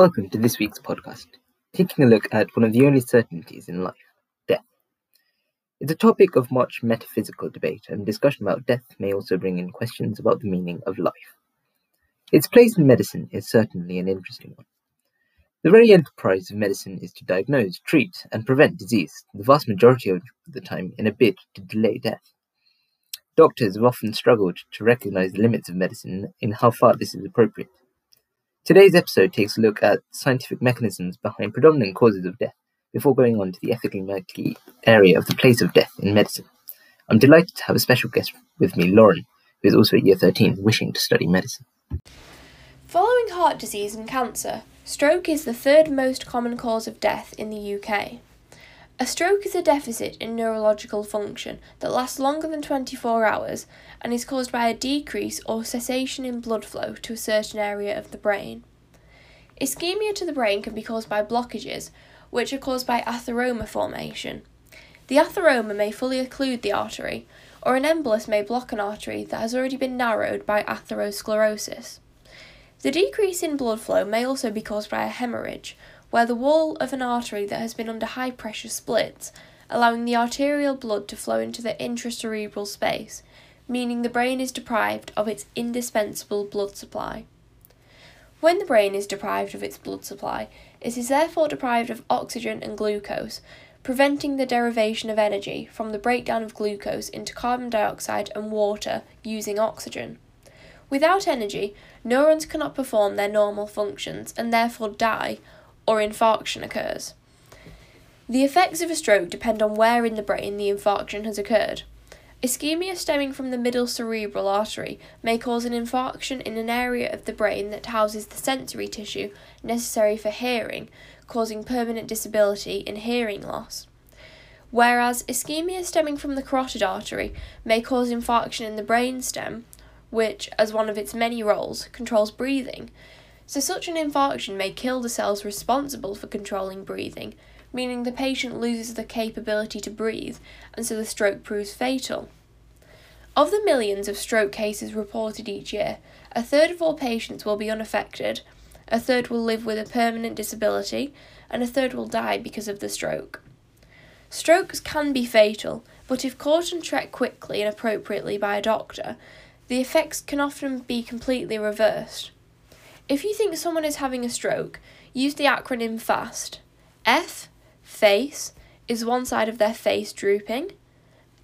Welcome to this week's podcast, taking a look at one of the only certainties in life death. It's a topic of much metaphysical debate, and discussion about death may also bring in questions about the meaning of life. Its place in medicine is certainly an interesting one. The very enterprise of medicine is to diagnose, treat, and prevent disease, the vast majority of the time in a bid to delay death. Doctors have often struggled to recognize the limits of medicine in how far this is appropriate. Today's episode takes a look at scientific mechanisms behind predominant causes of death before going on to the ethically murky area of the place of death in medicine. I'm delighted to have a special guest with me, Lauren, who is also at year 13, wishing to study medicine. Following heart disease and cancer, stroke is the third most common cause of death in the UK. A stroke is a deficit in neurological function that lasts longer than 24 hours and is caused by a decrease or cessation in blood flow to a certain area of the brain. Ischemia to the brain can be caused by blockages, which are caused by atheroma formation. The atheroma may fully occlude the artery, or an embolus may block an artery that has already been narrowed by atherosclerosis. The decrease in blood flow may also be caused by a hemorrhage, where the wall of an artery that has been under high pressure splits, allowing the arterial blood to flow into the intracerebral space, meaning the brain is deprived of its indispensable blood supply. When the brain is deprived of its blood supply, it is therefore deprived of oxygen and glucose, preventing the derivation of energy from the breakdown of glucose into carbon dioxide and water using oxygen. Without energy, neurons cannot perform their normal functions and therefore die or infarction occurs. The effects of a stroke depend on where in the brain the infarction has occurred. Ischemia stemming from the middle cerebral artery may cause an infarction in an area of the brain that houses the sensory tissue necessary for hearing, causing permanent disability and hearing loss. Whereas ischemia stemming from the carotid artery may cause infarction in the brain stem, which, as one of its many roles, controls breathing, so, such an infarction may kill the cells responsible for controlling breathing, meaning the patient loses the capability to breathe, and so the stroke proves fatal. Of the millions of stroke cases reported each year, a third of all patients will be unaffected, a third will live with a permanent disability, and a third will die because of the stroke. Strokes can be fatal, but if caught and treated quickly and appropriately by a doctor, the effects can often be completely reversed. If you think someone is having a stroke, use the acronym FAST. F, face, is one side of their face drooping.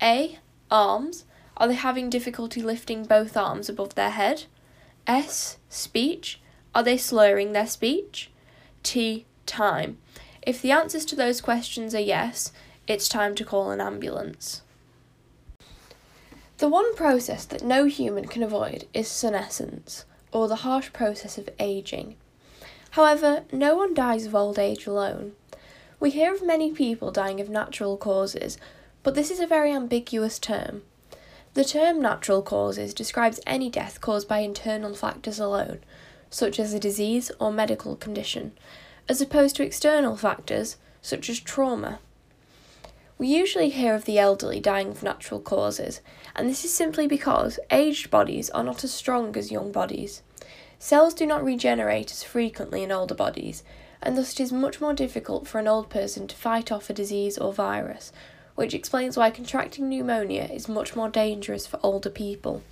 A, arms, are they having difficulty lifting both arms above their head? S, speech, are they slurring their speech? T, time. If the answers to those questions are yes, it's time to call an ambulance. The one process that no human can avoid is senescence or the harsh process of aging. However, no one dies of old age alone. We hear of many people dying of natural causes, but this is a very ambiguous term. The term natural causes describes any death caused by internal factors alone, such as a disease or medical condition, as opposed to external factors, such as trauma. We usually hear of the elderly dying of natural causes, and this is simply because aged bodies are not as strong as young bodies. Cells do not regenerate as frequently in older bodies, and thus it is much more difficult for an old person to fight off a disease or virus, which explains why contracting pneumonia is much more dangerous for older people.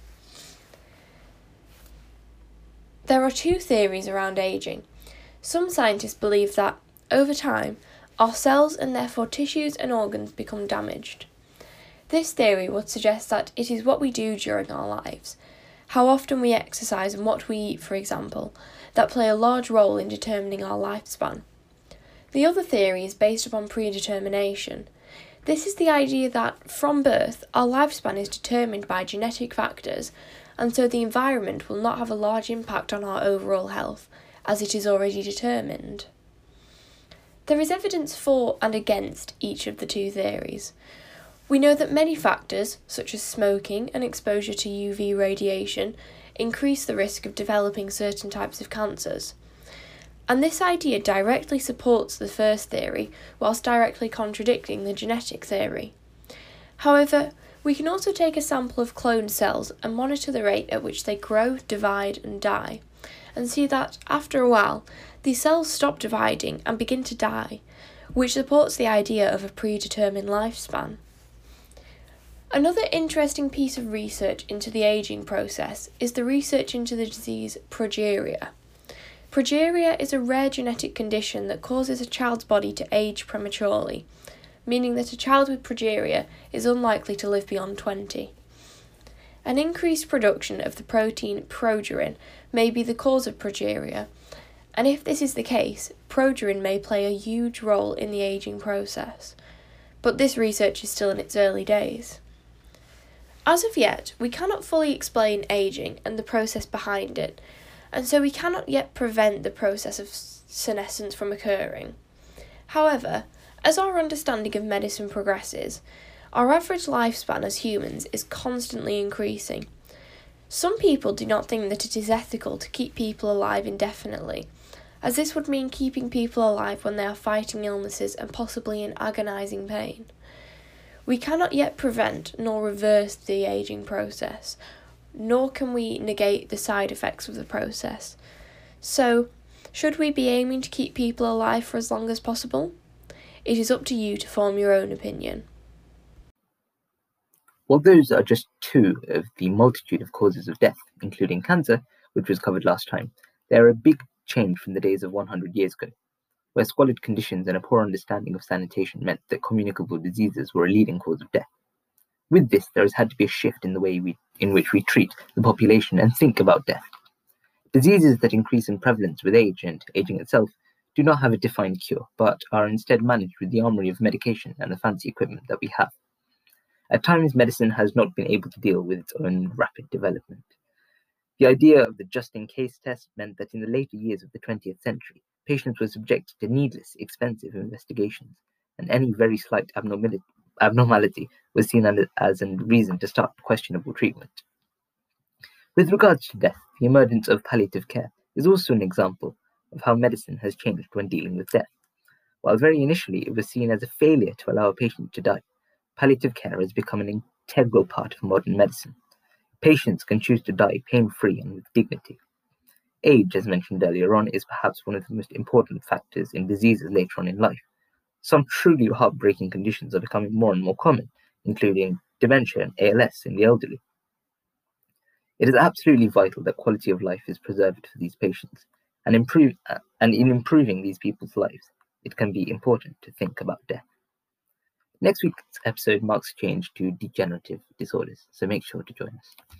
There are two theories around aging. Some scientists believe that, over time, our cells and therefore tissues and organs become damaged. This theory would suggest that it is what we do during our lives, how often we exercise and what we eat, for example, that play a large role in determining our lifespan. The other theory is based upon predetermination. This is the idea that, from birth, our lifespan is determined by genetic factors, and so the environment will not have a large impact on our overall health, as it is already determined. There is evidence for and against each of the two theories. We know that many factors, such as smoking and exposure to UV radiation, increase the risk of developing certain types of cancers. And this idea directly supports the first theory, whilst directly contradicting the genetic theory. However, we can also take a sample of cloned cells and monitor the rate at which they grow, divide, and die, and see that, after a while, these cells stop dividing and begin to die, which supports the idea of a predetermined lifespan. Another interesting piece of research into the aging process is the research into the disease progeria. Progeria is a rare genetic condition that causes a child's body to age prematurely, meaning that a child with progeria is unlikely to live beyond 20. An increased production of the protein progerin may be the cause of progeria, and if this is the case, progerin may play a huge role in the aging process. But this research is still in its early days. As of yet, we cannot fully explain aging and the process behind it, and so we cannot yet prevent the process of senescence from occurring. However, as our understanding of medicine progresses, our average lifespan as humans is constantly increasing. Some people do not think that it is ethical to keep people alive indefinitely, as this would mean keeping people alive when they are fighting illnesses and possibly in agonising pain. We cannot yet prevent nor reverse the aging process, nor can we negate the side effects of the process. So, should we be aiming to keep people alive for as long as possible? It is up to you to form your own opinion. While those are just two of the multitude of causes of death, including cancer, which was covered last time, they are a big change from the days of 100 years ago, where squalid conditions and a poor understanding of sanitation meant that communicable diseases were a leading cause of death. With this, there has had to be a shift in the way we, in which we treat the population and think about death. Diseases that increase in prevalence with age and aging itself do not have a defined cure, but are instead managed with the armory of medication and the fancy equipment that we have. At times, medicine has not been able to deal with its own rapid development. The idea of the just in case test meant that in the later years of the 20th century, patients were subjected to needless, expensive investigations, and any very slight abnormality abnormality was seen as a reason to start questionable treatment. With regards to death, the emergence of palliative care is also an example of how medicine has changed when dealing with death. While very initially it was seen as a failure to allow a patient to die, palliative care has become an integral part of modern medicine. Patients can choose to die pain free and with dignity. Age, as mentioned earlier on, is perhaps one of the most important factors in diseases later on in life. Some truly heartbreaking conditions are becoming more and more common, including dementia and ALS in the elderly. It is absolutely vital that quality of life is preserved for these patients, and, improve, uh, and in improving these people's lives, it can be important to think about death. Next week's episode marks change to degenerative disorders, so make sure to join us.